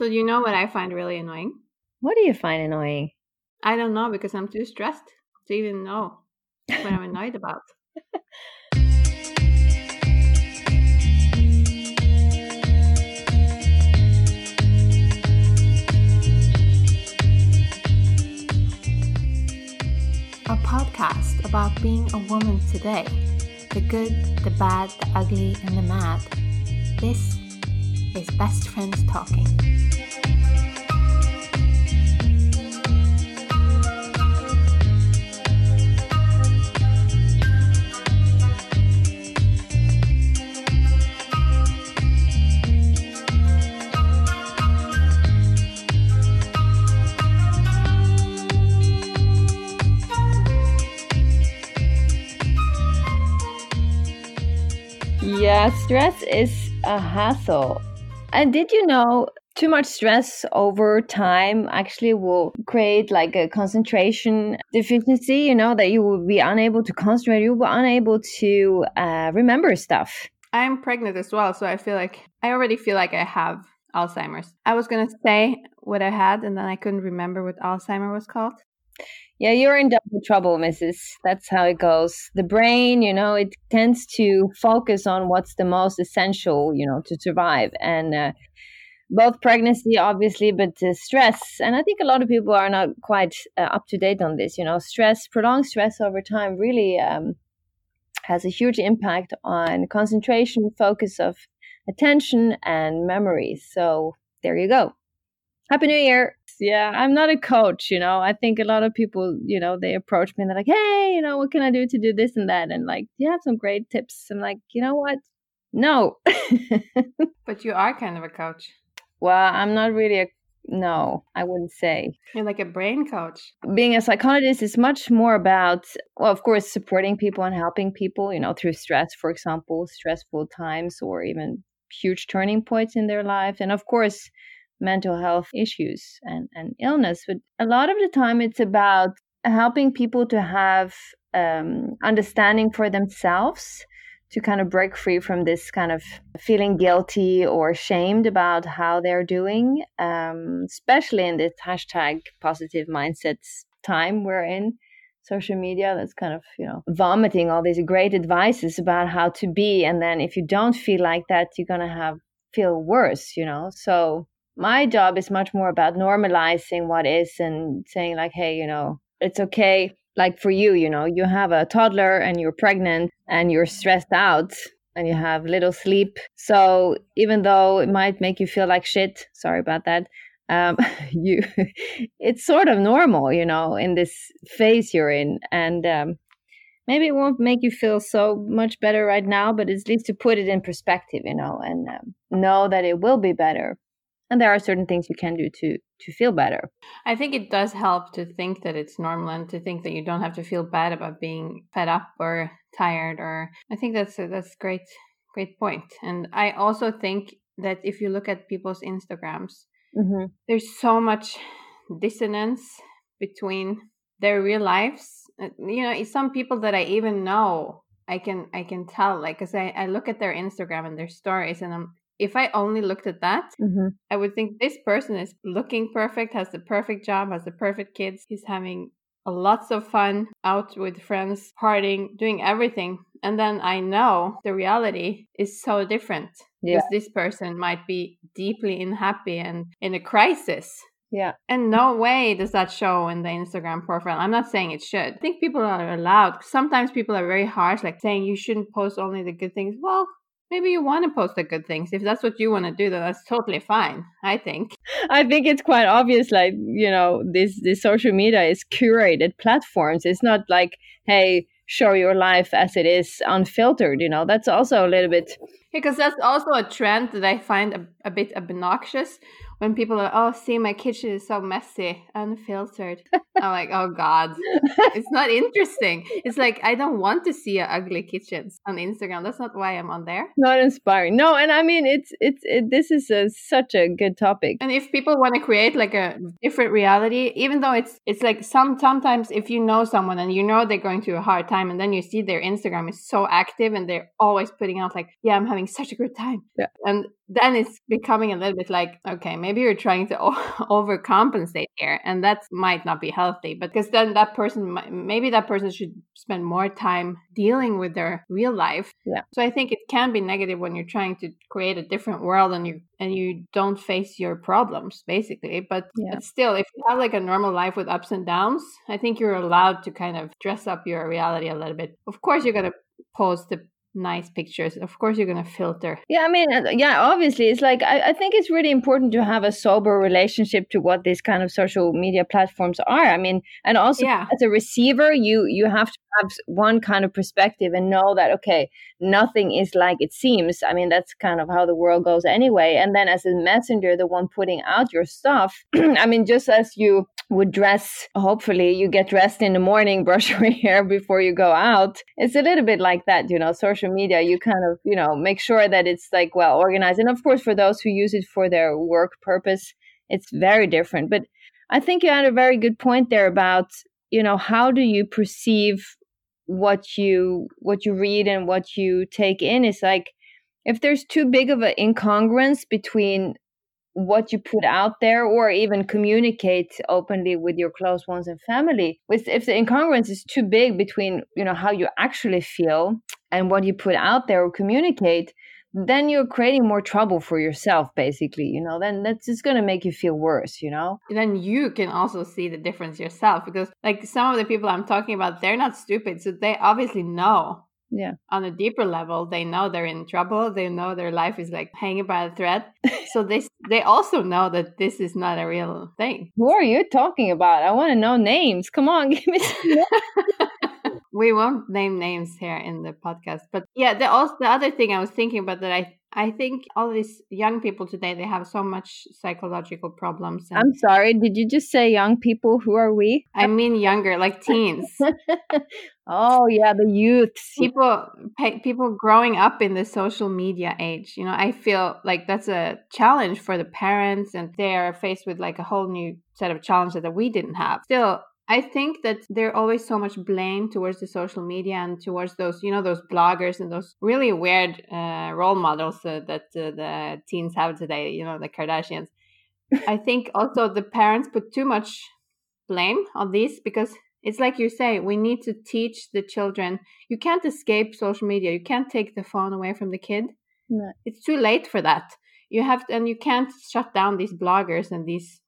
So you know what I find really annoying? What do you find annoying? I don't know because I'm too stressed to even know what I'm annoyed about. A podcast about being a woman today the good, the bad, the ugly, and the mad. This is Best Friends Talking. Yeah, stress is a hassle. And did you know too much stress over time actually will create like a concentration deficiency, you know, that you will be unable to concentrate, you will be unable to uh, remember stuff. I'm pregnant as well, so I feel like I already feel like I have Alzheimer's. I was going to say what I had and then I couldn't remember what Alzheimer was called. Yeah, you're in double trouble, Mrs. That's how it goes. The brain, you know, it tends to focus on what's the most essential, you know, to survive. And uh, both pregnancy, obviously, but uh, stress. And I think a lot of people are not quite uh, up to date on this. You know, stress, prolonged stress over time really um, has a huge impact on concentration, focus of attention, and memory. So there you go. Happy New Year. Yeah, I'm not a coach, you know. I think a lot of people, you know, they approach me and they're like, hey, you know, what can I do to do this and that? And like, do you have some great tips? I'm like, you know what? No. but you are kind of a coach. Well, I'm not really a no, I wouldn't say. You're like a brain coach. Being a psychologist is much more about, well, of course, supporting people and helping people, you know, through stress, for example, stressful times or even huge turning points in their life. And of course, mental health issues and, and illness. But a lot of the time, it's about helping people to have um, understanding for themselves to kind of break free from this kind of feeling guilty or shamed about how they're doing, um, especially in this hashtag positive mindsets time we're in social media that's kind of you know vomiting all these great advices about how to be and then if you don't feel like that you're gonna have feel worse you know so my job is much more about normalizing what is and saying like hey you know it's okay like for you you know you have a toddler and you're pregnant and you're stressed out and you have little sleep. So even though it might make you feel like shit sorry about that um, you it's sort of normal you know in this phase you're in. And um, maybe it won't make you feel so much better right now but at least to put it in perspective you know and um, know that it will be better and there are certain things you can do to to feel better. I think it does help to think that it's normal and to think that you don't have to feel bad about being fed up or tired or i think that's a, that's great great point. And i also think that if you look at people's instagrams mm-hmm. there's so much dissonance between their real lives. Uh, you know some people that i even know i can i can tell. Like because I, I look at their instagram and their stories and i'm if I only looked at that, mm-hmm. I would think this person is looking perfect, has the perfect job, has the perfect kids, he's having lots of fun out with friends, partying, doing everything. And then I know the reality is so different yeah. because this person might be deeply unhappy and in a crisis. Yeah. And no way does that show in the Instagram profile. I'm not saying it should. I think people are allowed. Sometimes people are very harsh, like saying you shouldn't post only the good things. Well, maybe you want to post the good things. If that's what you want to do then that's totally fine i think. I think it's quite obvious like you know this this social media is curated platforms. It's not like hey show your life as it is unfiltered you know? That's also a little bit because that's also a trend that i find a, a bit obnoxious when people are, oh, see, my kitchen is so messy, unfiltered. I'm like, oh God, it's not interesting. It's like, I don't want to see ugly kitchens on Instagram. That's not why I'm on there. Not inspiring. No, and I mean, it's, it's, it, this is a, such a good topic. And if people want to create like a different reality, even though it's, it's like some, sometimes if you know someone and you know they're going through a hard time and then you see their Instagram is so active and they're always putting out like, yeah, I'm having having such a good time. Yeah. And then it's becoming a little bit like, okay, maybe you're trying to overcompensate here, and that might not be healthy. But because then that person, maybe that person should spend more time dealing with their real life. Yeah. So I think it can be negative when you're trying to create a different world and you and you don't face your problems basically. But, Yeah. but still, if you have like a normal life with ups and downs, I think you're allowed to kind of dress up your reality a little bit. Of course, you're gonna post the nice pictures. Of course, you're gonna filter. Yeah, I mean, uh, yeah, obviously, it's like I, I think it's really important to have a sober relationship to what these kind of social media platforms are. I mean, and also Yeah. as a receiver, you you have to have one kind of perspective and know that okay, nothing is like it seems. I mean, that's kind of how the world goes anyway. And then as a messenger, the one putting out your stuff, I mean, just as you would dress, hopefully you get dressed in the morning, brush your hair before you go out. It's a little bit like that, you know, social media, you kind of, you know, make sure that it's like well organized. And of course, for those who use it for their work purpose, it's very different. But I think you had a very good point there about, you know, how do you perceive what you what you read and what you take in is like if there's too big of an incongruence between what you put out there or even communicate openly with your close ones and family with if the incongruence is too big between you know how you actually feel and what you put out there or communicate then you're creating more trouble for yourself basically you know? Then that's just going to make you feel worse you know? Then you can also see the difference yourself because like some of the people i'm talking about they're not stupid so they obviously know yeah. on a deeper level they know they're in trouble they know their life is like hanging by a thread so they they also know that this is not a real thing. Who are you talking about? I want to know names come on give me some we won't name names here in the podcast but yeah the also the other thing i was thinking about that i i think all these young people today they have so much psychological problems and i'm sorry did you just say young people? Who are we? I mean younger like teens. Oh yeah the youths. People people growing up in the social media age you know i feel like that's a challenge for the parents and they're faced with like a whole new set of challenges that we didn't have. Still I think that there's always so much blame towards the social media and towards those, you know, those bloggers and those really weird uh, role models uh, that uh, the teens have today, you know, the Kardashians. I think also the parents put too much blame on these because it's like you say, we need to teach the children. You can't escape social media. You can't take the phone away from the kid. No. It's too late for that. You have to, and you can't shut down these bloggers and these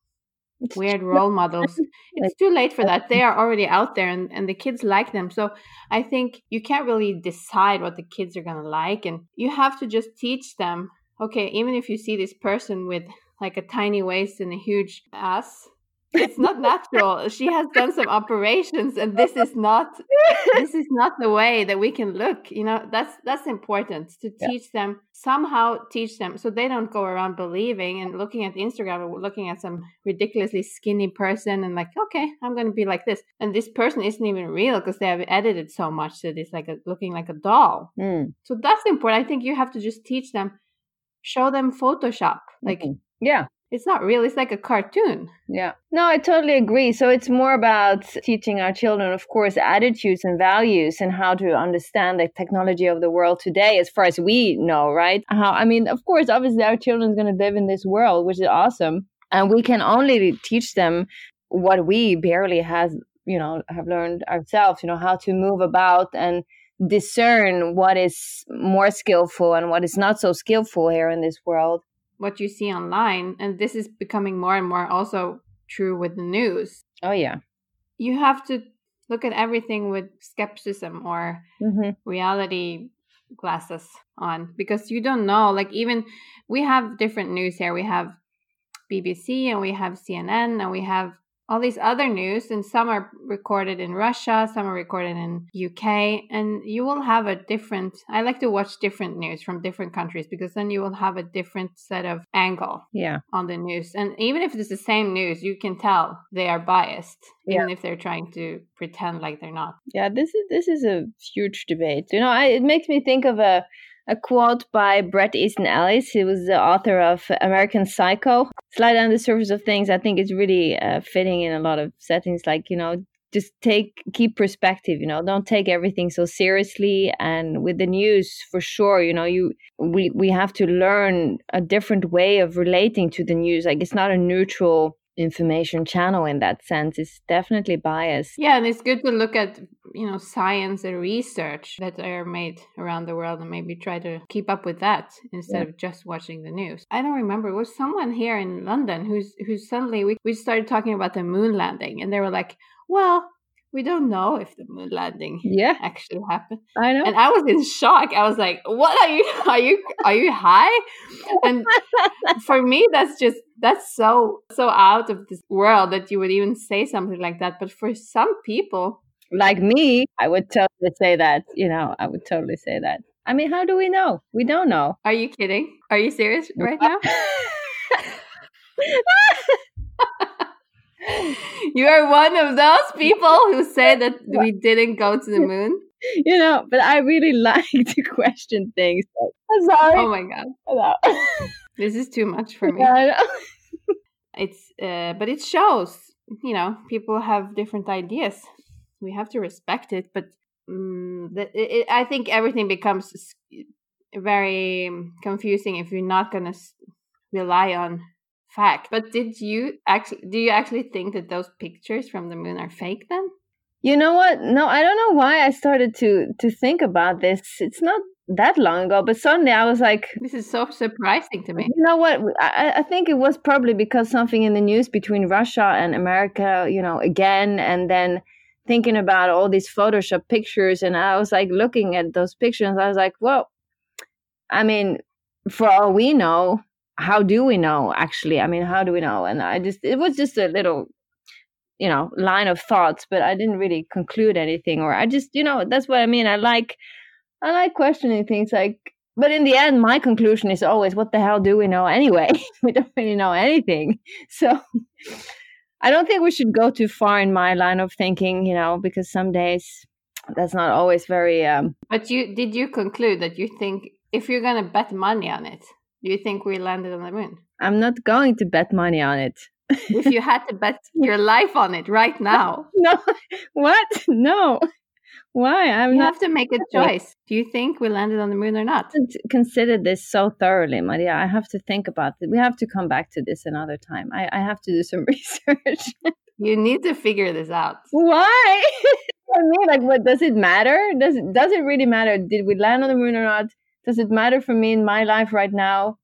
weird role models. It's too late for that. They are already out there and, and the kids like them. So I think you can't really decide what the kids are going to like. And you have to just teach them okay, even if you see this person with like a tiny waist and a huge ass, it's not natural. she has done some operations and this is not this is not the way that we can look. You know, that's that's important to Yeah. teach them somehow teach them so they don't go around believing and looking at Instagram or looking at some ridiculously skinny person and like, okay, I'm gonna be like this. And this person isn't even real because they have edited so much that it's like a, looking like a doll. Mm, So that's important. I think you have to just teach them, show them Photoshop. Like mhm. yeah it's not real. It's like a cartoon. Yeah. No, I totally agree. So it's more about teaching our children, of course, attitudes and values and how to understand the technology of the world today, as far as we know, right? How, I mean, of course, obviously, our children children's going to live in this world, which is awesome. And we can only teach them what we barely has, you know, have learned ourselves, you know, how to move about and discern what is more skillful and what is not so skillful here in this world. What you see online, and this is becoming more and more also true with the news. Oh, yeah. You have to look at everything with skepticism or hmm reality glasses on because you don't know. Like, even we have different news here. We have BBC and we have CNN and we have all these other news and some are recorded in Russia, some are recorded in UK and you will have a different I like to watch different news from different countries because then you will have a different set of angle Yeah. on the news. And even if it's the same news, you can tell they are biased even if they're trying to pretend like they're not. Yeah, this is this is a huge debate. You know, I, it makes me think of a a quote by Bret Easton Ellis. He was the author of American Psycho. Slide on the surface of things. I think it's really uh, fitting in a lot of settings. Like you know, just take keep perspective you know don't take everything so seriously and with the news for sure you know you we we have to learn a different way of relating to the news like it's not a neutral information channel in that sense is definitely biased yeah and it's good to look at you know science and research that are made around the world and maybe try to keep up with that instead yeah. of just watching the news i don't remember it was someone here in london who's who suddenly we, we started talking about the moon landing and they were like well, we don't know if the moon landing yeah actually happened. I know. And I was in shock. I was like, what are you are you are you high? And for me that's just that's so so out of this world that you would even say something like that. But for some people like me, I would totally say that, you know, I would totally say that. I mean, how do we know? We don't know. Are you kidding? Are you serious right now? you are one of those people who say that we didn't go to the moon. You know, but I really like to question things. I'm sorry. Oh my god. this is too much for me. Yeah, it's uh, but it shows, you know, people have different ideas. We have to respect it, but um, the, it, I think everything becomes very confusing if you're not going to rely on fact. But did you actually do you actually think that those pictures from the moon are fake then? You know what? No, I don't know why I started to to think about this. It's not that long ago, but suddenly I was like, "This is so surprising to me." You know what? I, I think it was probably because something in the news between Russia and America, you know, again, and then thinking about all these Photoshop pictures, and I was like looking at those pictures. I was like, "Well, I mean, for all we know, how do we know actually? I mean how do we know? And i just it was just a little you know line of thoughts but i didn't really conclude anything or i just you know that's what i mean i like i like questioning things like but in the end my conclusion is always what the hell do we know anyway? We don't really know anything. So i don't think we should go too far in my line of thinking you know because some days that's not always very um but you did you conclude that you think if you're going to bet money on it you think we landed on the moon? I'm not going to bet money on it. if you had to bet your life on it right now. No. What? No. Why? I'm you not... have to make a choice. Do you think we landed on the moon or not? Consider this so thoroughly, Maria. I have to think about it. We have to come back to this another time. I, I have to do some research. you need to figure this out. Why? I mean, like, what does it matter? Does it does it really matter? Did we land on the moon or not? Does it matter for me in my life right now?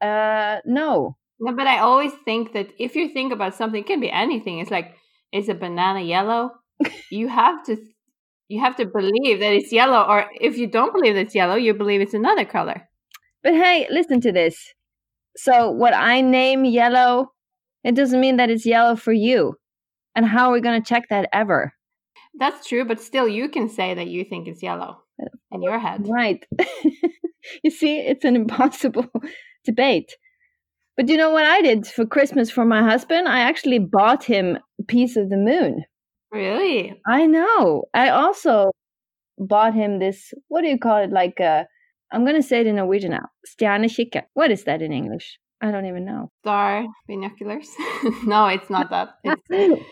Uh, no. No, but I always think that if you think about something, it can be anything. It's like, is a banana yellow? you have to, you have to believe that it's yellow, or if you don't believe it's yellow, you believe it's another color. But hey, listen to this. So what I name yellow, it doesn't mean that it's yellow for you. And how are we going to check that ever? That's true, but still, you can say that you think it's yellow in your head. Right. you see, it's an impossible debate. But you know what I did for Christmas for my husband? I actually bought him a piece of the moon. Really? I know. I also bought him this, what do you call it? Like, uh, I'm going to say it in Norwegian now. Stjernekikker. What is that in English? I don't even know. Star binoculars? no, it's not that.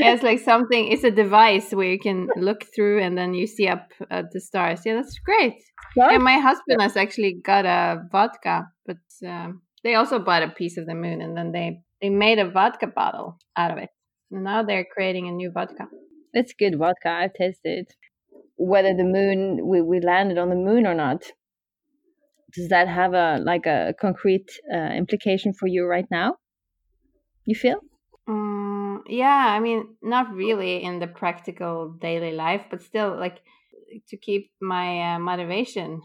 It's, it's like something. It's a device where you can look through and then you see up at the stars. Yeah, that's great. What? And my husband has actually got a vodka, but um, they also bought a piece of the moon and then they they made a vodka bottle out of it. And now they're creating a new vodka. It's good vodka. I've tasted whether the moon we, we landed on the moon or not does that have a like a concrete uh, implication for you right now? You feel? Um, yeah i mean not really in the practical daily life but still like to keep my uh, motivation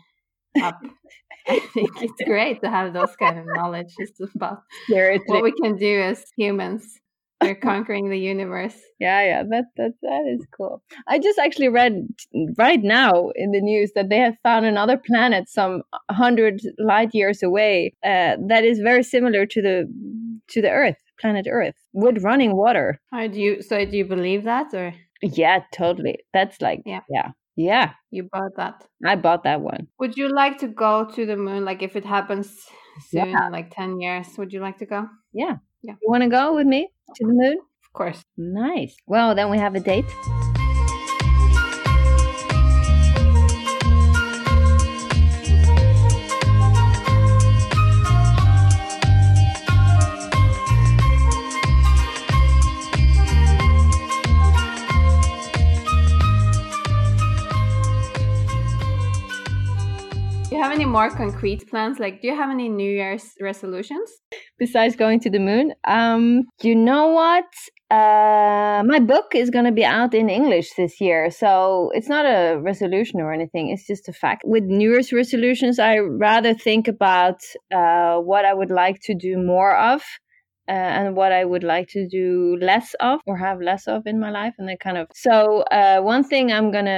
up. I think it's great to have those kind of knowledge just about Seriously. what we can do as humans we're conquering the universe. Yeah, yeah, that that that is cool. I just actually read right now in the news that they have found another planet some hundred light years away uh, that is very similar to the to the Earth, planet Earth, with running water. How do you? So do you believe that, or? Yeah, totally. That's like yeah, yeah. Yeah. You bought that. I bought that one. Would you like to go to the moon? Like if it happens soon, yeah. like 10 years, would you like to go? Yeah. Yeah. You want to go with me to the moon? Of course. Nice. Well, then we have a date. Have any more concrete plans? Like, do you have any New Year's resolutions? Besides going to the moon, um, you know what? Uh, my book is going to be out in English this year, so it's not a resolution or anything. It's just a fact. With New Year's resolutions, I rather think about uh, what I would like to do more of uh, and what I would like to do less of or have less of in my life. And then kind of, so uh, one thing I'm going to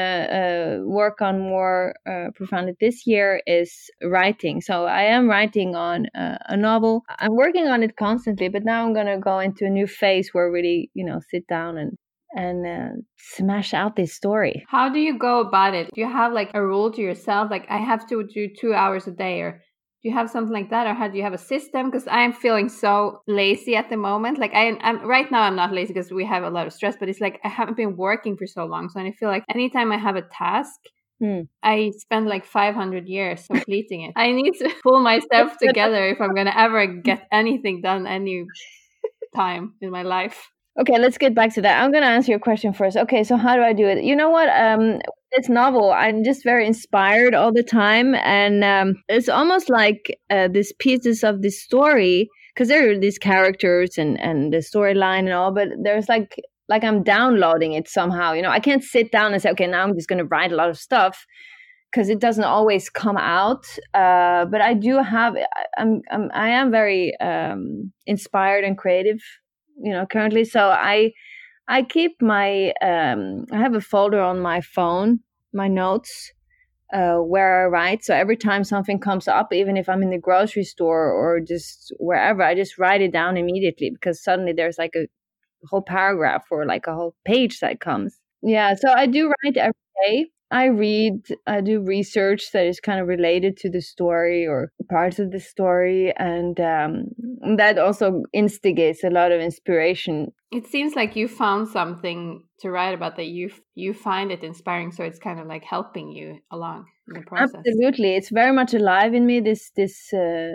uh, work on more uh, profoundly this year is writing. So I am writing on uh, a novel. I'm working on it constantly, but now I'm going to go into a new phase where really, you know, sit down and and uh, smash out this story. How do you go about it? Do you have like a rule to yourself, like I have to do two hours a day, or do you have something like that or how do you have a system because i'm feeling so lazy at the moment like I, am right now i'm not lazy because we have a lot of stress but it's like i haven't been working for so long so i feel like anytime i have a task Hmm. I spend like 500 years completing it. I need to pull myself together if I'm going to ever get anything done any time in my life. Okay, let's get back to that. I'm going to answer your question first. Okay, so how do I do it? You know what? Um, novel, I'm just very inspired all the time, and um, it's almost like uh, these pieces of this story because there are these characters and and the storyline and all, but there's like like I'm downloading it somehow. You know, I can't sit down and say, okay, now I'm just going to write a lot of stuff because it doesn't always come out. Uh, but I do have, I'm, I'm I am very um, inspired and creative you know currently. So i i keep my um i have a folder on my phone my notes uh where i write. So every time something comes up even if i'm in the grocery store or just wherever i just write it down immediately because suddenly there's like a whole paragraph or like a whole page that comes. Yeah so i do write every day I read, I do research that is kind of related to the story or parts of the story, and um, that also instigates a lot of inspiration. It seems like you found something to write about that you you find it inspiring, so it's kind of like helping you along in the process. Absolutely, it's very much alive in me. This this uh,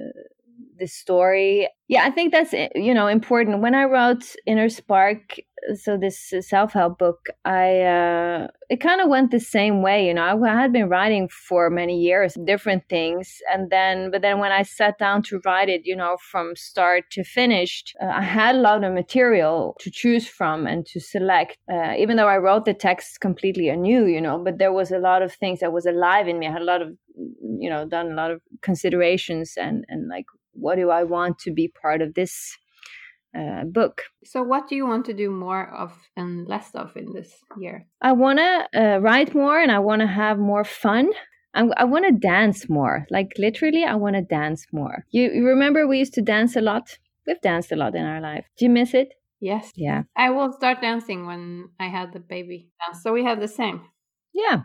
this story. Yeah, I think that's you know important. When I wrote Inner Spark, so this self-help book i uh, it kind of went the same way you know I, I, had been writing for many years different things and then but then when i sat down to write it you know from start to finished uh, i had a lot of material to choose from and to select uh, even though i wrote the text completely anew you know but there was a lot of things that was alive in me. I had a lot of you know done a lot of considerations and and like what do i want to be part of this uh, book. So, what do you want to do more of and less of in this year? I want to uh, write more and I want to have more fun. I'm, i want to dance more. Like, literally, I want to dance more. You, you remember we used to dance a lot? We've danced a lot in our life. Do you miss it? Yes. Yeah. I will start dancing when I had the baby. So, we have the same. Yeah.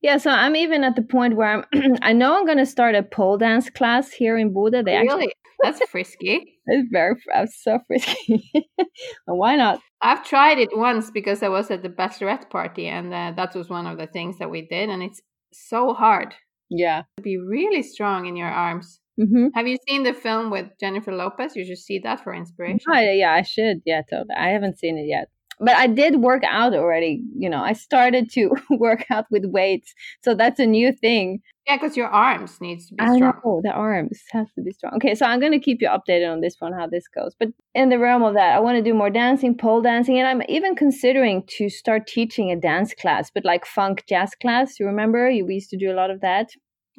Yeah, so I'm even at the point where I'm I know I'm going to start a pole dance class here in Bodø. They really? Actually, That's frisky. It's very that's so frisky. Why not? I've tried it once because I was at the bachelorette party and uh, that was one of the things that we did and it's so hard. Yeah. To be really strong in your arms. Mm-hmm. Have you seen the film with Jennifer Lopez? You should see that for inspiration. Oh, yeah, I should. Yeah, totally. I haven't seen it yet but I did work out already. You know, I started to work out with weights, so that's a new thing. Yeah, because your arms needs to be I strong. Know, the arms has to be strong. Okay, so I'm going to keep you updated on this one, how this goes. But in the realm of that, I want to do more dancing, pole dancing, and I'm even considering to start teaching a dance class, but like funk jazz class. You remember? We used to do a lot of that.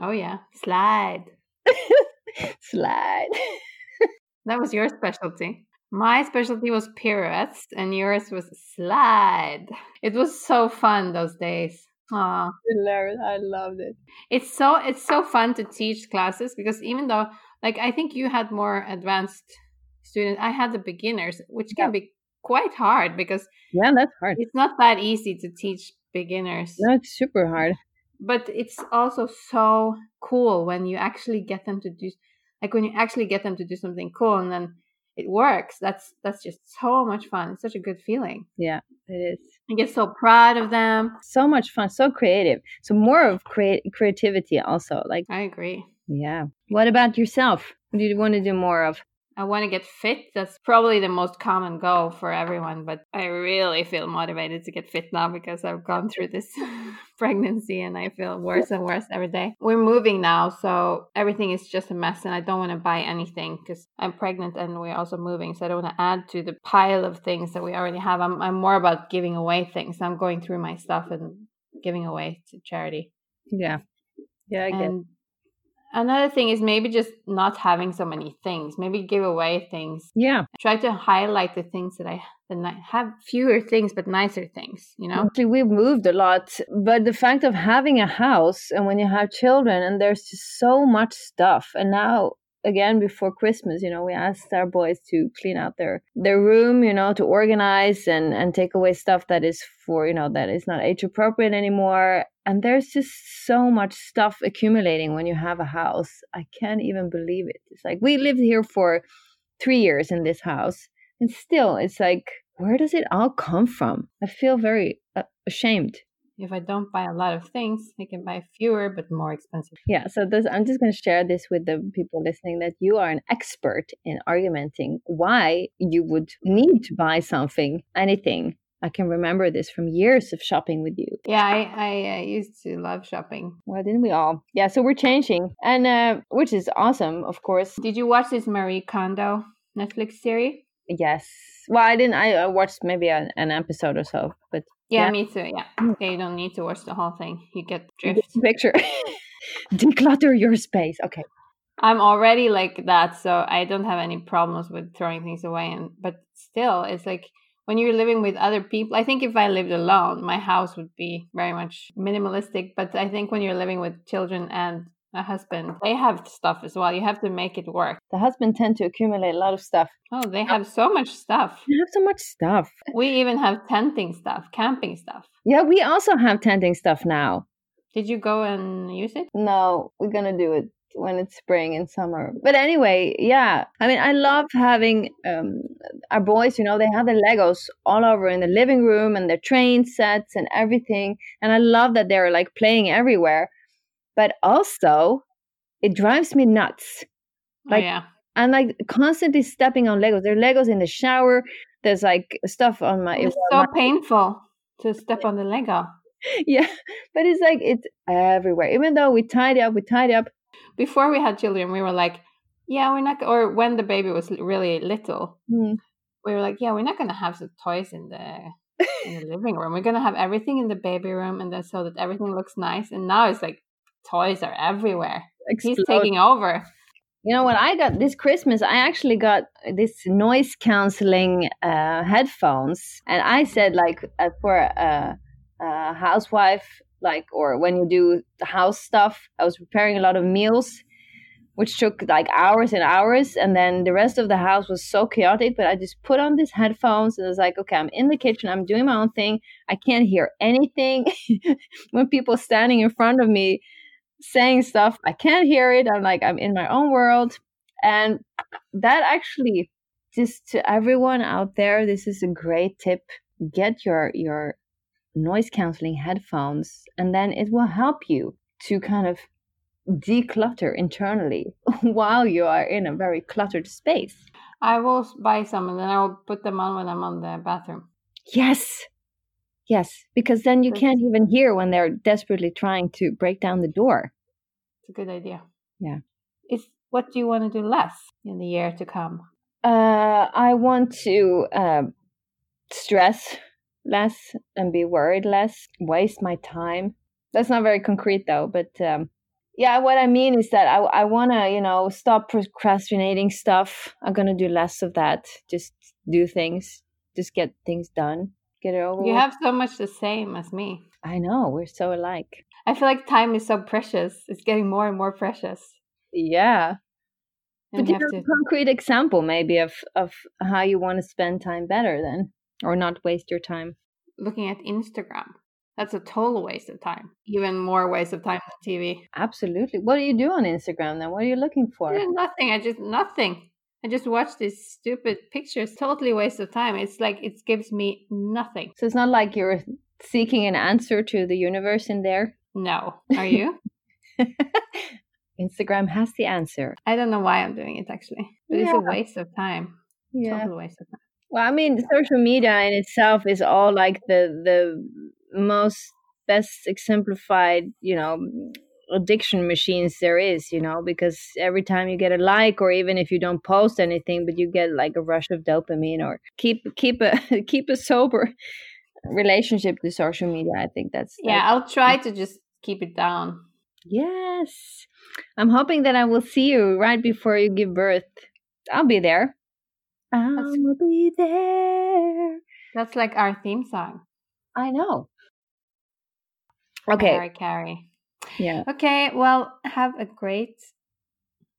Oh yeah, slide, slide. that was your specialty. My specialty was pirouettes, and yours was slide. It was so fun those days. Aww. Hilarious. I loved it. It's so it's so fun to teach classes because even though like I think you had more advanced students, I had the beginners, which can yeah. be quite hard because yeah, that's hard. It's not that easy to teach beginners. That's super hard. But it's also so cool when you actually get them to do like when you actually get them to do something cool and then it works that's that's just so much fun it's such a good feeling yeah it is I get so proud of them. So much fun so creative. So more of create creativity also like i agree. Yeah. What about yourself? What do you want to do more of I want to get fit. That's probably the most common goal for everyone, but I really feel motivated to get fit now because I've gone through this pregnancy and I feel worse and worse every day. We're moving now, so everything is just a mess and I don't want to buy anything because I'm pregnant and we're also moving, so I don't want to add to the pile of things that we already have. I'm, I'm more about giving away things. I'm going through my stuff and giving away to charity. Yeah. Yeah, I get and Another thing is maybe just not having so many things. Maybe give away things. Yeah. Try to highlight the things that I that have fewer things but nicer things, you know? Actually, we've moved a lot, but the fact of having a house and when you have children and there's just so much stuff and now again before christmas you know we asked our boys to clean out their their room you know to organize and and take away stuff that is for you know that is not age appropriate anymore. And there's just so much stuff accumulating when you have a house. I can't even believe it. It's like we lived here for three years in this house and still it's like where does it all come from? I feel very uh, ashamed if I don't buy a lot of things, I can buy fewer but more expensive. Yeah, so this, I'm just going to share this with the people listening that you are an expert in argumenting why you would need to buy something, anything. I can remember this from years of shopping with you. Yeah, I, I uh, used to love shopping. Well, didn't we all? Yeah, so we're changing, and uh, which is awesome, of course. Did you watch this Marie Kondo Netflix series? Yes. Well, I didn't. I watched maybe an, an episode or so, but yeah, yeah, me too. Yeah. Mm. Okay, you don't need to watch the whole thing. You get drift. Picture. Declutter your space. Okay. I'm already like that, so I don't have any problems with throwing things away. And but still, it's like when you're living with other people. I think if I lived alone, my house would be very much minimalistic. But I think when you're living with children and a husband. They have stuff as well. You have to make it work. The husband tend to accumulate a lot of stuff. Oh they have so much stuff. They have so much stuff. We even have tenting stuff camping stuff. Yeah we also have tenting stuff now. Did you go and use it? No we're gonna do it when it's spring and summer. But anyway yeah. I mean i love having um, our boys you know they have their legos all over in the living room and their train sets and everything. And i love that they're like playing everywhere but also it drives me nuts. Oh, like, oh, yeah. I'm like constantly stepping on Legos. There are Legos in the shower. There's like stuff on my. It's so my, painful to step on the Lego. Yeah, but it's like it's everywhere. Even though we tidy up, we tidy up. Before we had children, we were like, yeah, we're not. Or when the baby was really little, mm. we were like, yeah, we're not gonna have the toys in the in the living room. We're gonna have everything in the baby room, and then so that everything looks nice. And now it's like toys are everywhere. Explode. He's taking over. You know what I got this Christmas? I actually got this noise canceling uh, headphones, and I said like uh, for a, a, housewife, like or when you do the house stuff, I was preparing a lot of meals, which took like hours and hours, and then the rest of the house was so chaotic. But I just put on these headphones, and I was like, okay, I'm in the kitchen, I'm doing my own thing. I can't hear anything when people standing in front of me saying stuff. I can't hear it. I'm like, I'm in my own world. And that actually, just to everyone out there, this is a great tip. Get your, your noise canceling headphones, and then it will help you to kind of declutter internally while you are in a very cluttered space. I will buy some and then I will put them on when I'm on the bathroom. Yes, Yes, because then you That's, can't even hear when they're desperately trying to break down the door. It's a good idea. Yeah. If what do you want to do less in the year to come? Uh, I want to uh, stress less and be worried less, waste my time. That's not very concrete though, but um, yeah, what I mean is that I, I want to, you know, stop procrastinating stuff. I'm going to do less of that. Just do things, just get things done get it over. You with. have so much the same as me. I know we're so alike. I feel like time is so precious. It's getting more and more precious. Yeah. And but you have to... a concrete example maybe of of how you want to spend time better then, or not waste your time. Looking at Instagram. That's a total waste of time. Even more waste of time than TV. Absolutely. What do you do on Instagram then? What are you looking for? nothing. I just nothing. I just watch these stupid pictures. Totally waste of time. It's like it gives me nothing. So it's not like you're seeking an answer to the universe in there. No. Are you? Instagram has the answer. I don't know why I'm doing it actually, but yeah. it's a waste of time. Yeah. Total waste of time. Well, I mean, social media in itself is all like the the most best exemplified, you know, addiction machines there is, you know, because every time you get a like or even if you don't post anything, but you get like a rush of dopamine or keep keep a keep a sober relationship to social media. I think that's Yeah, I'll try to just keep it down. Yes. I'm hoping that I will see you right before you give birth. I'll be there. I'll be there. That's like our theme song. I know. Okay. Carrie, Carrie. Yeah. Okay. Well, have a great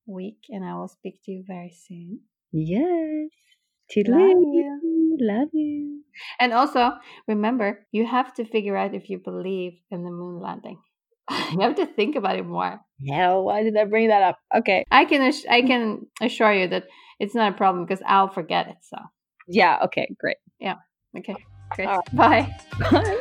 week, and I will speak to you very soon. Yes. Love you. Love you. And also, remember, you have to figure out if you believe in the moon landing. you have to think about it more. Hell, why did I bring that up? Okay. I can I can assure you that it's not a problem because I'll forget it. So yeah, okay, great. Yeah. Okay. Great. Right. Bye. Bye.